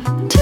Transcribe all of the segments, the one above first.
to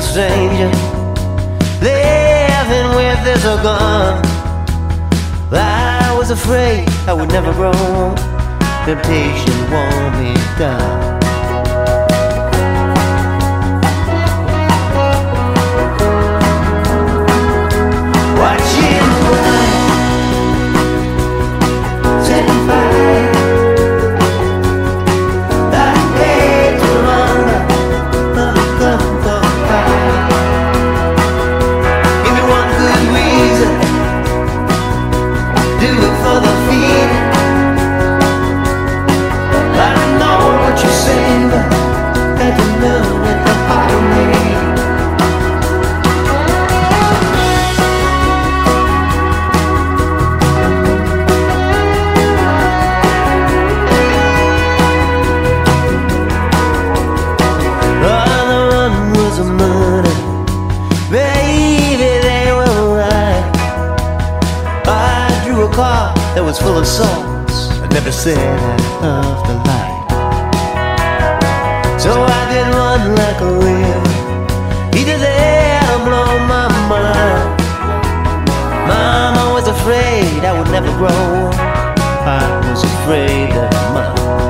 A stranger, living with this or gone. I was afraid I would never grow. Temptation wore me down. Said of the light. So I did run like a. He did there to blow my mind. Mama was afraid I would never grow. I was afraid of mine.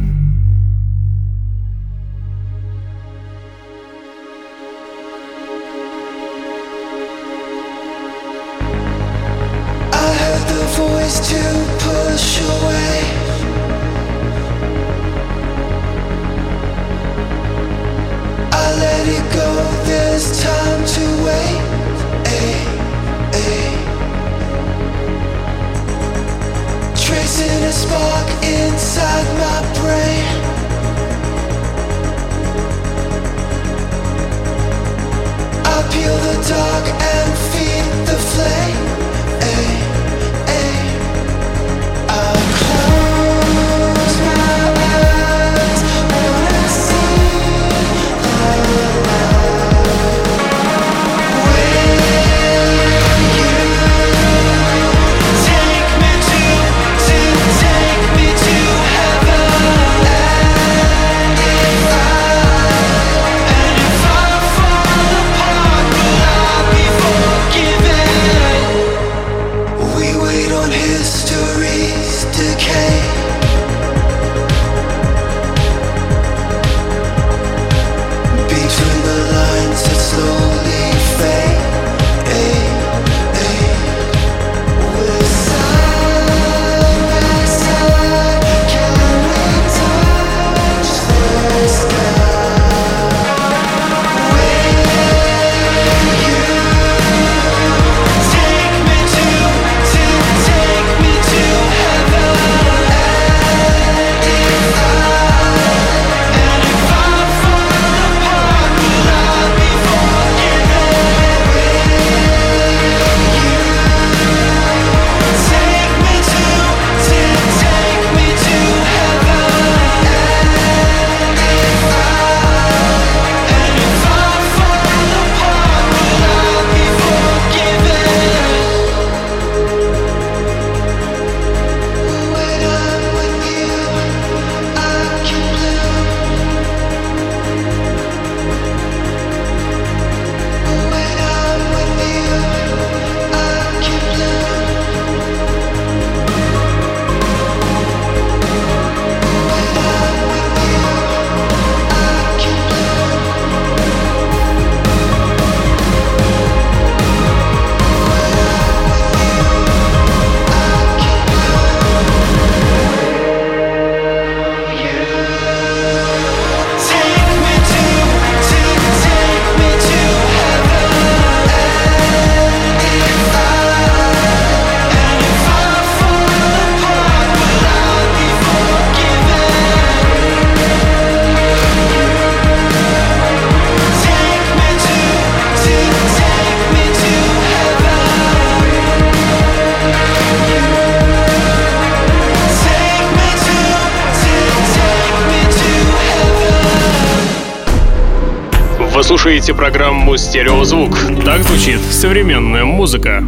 «Стереозвук». Так звучит современная музыка.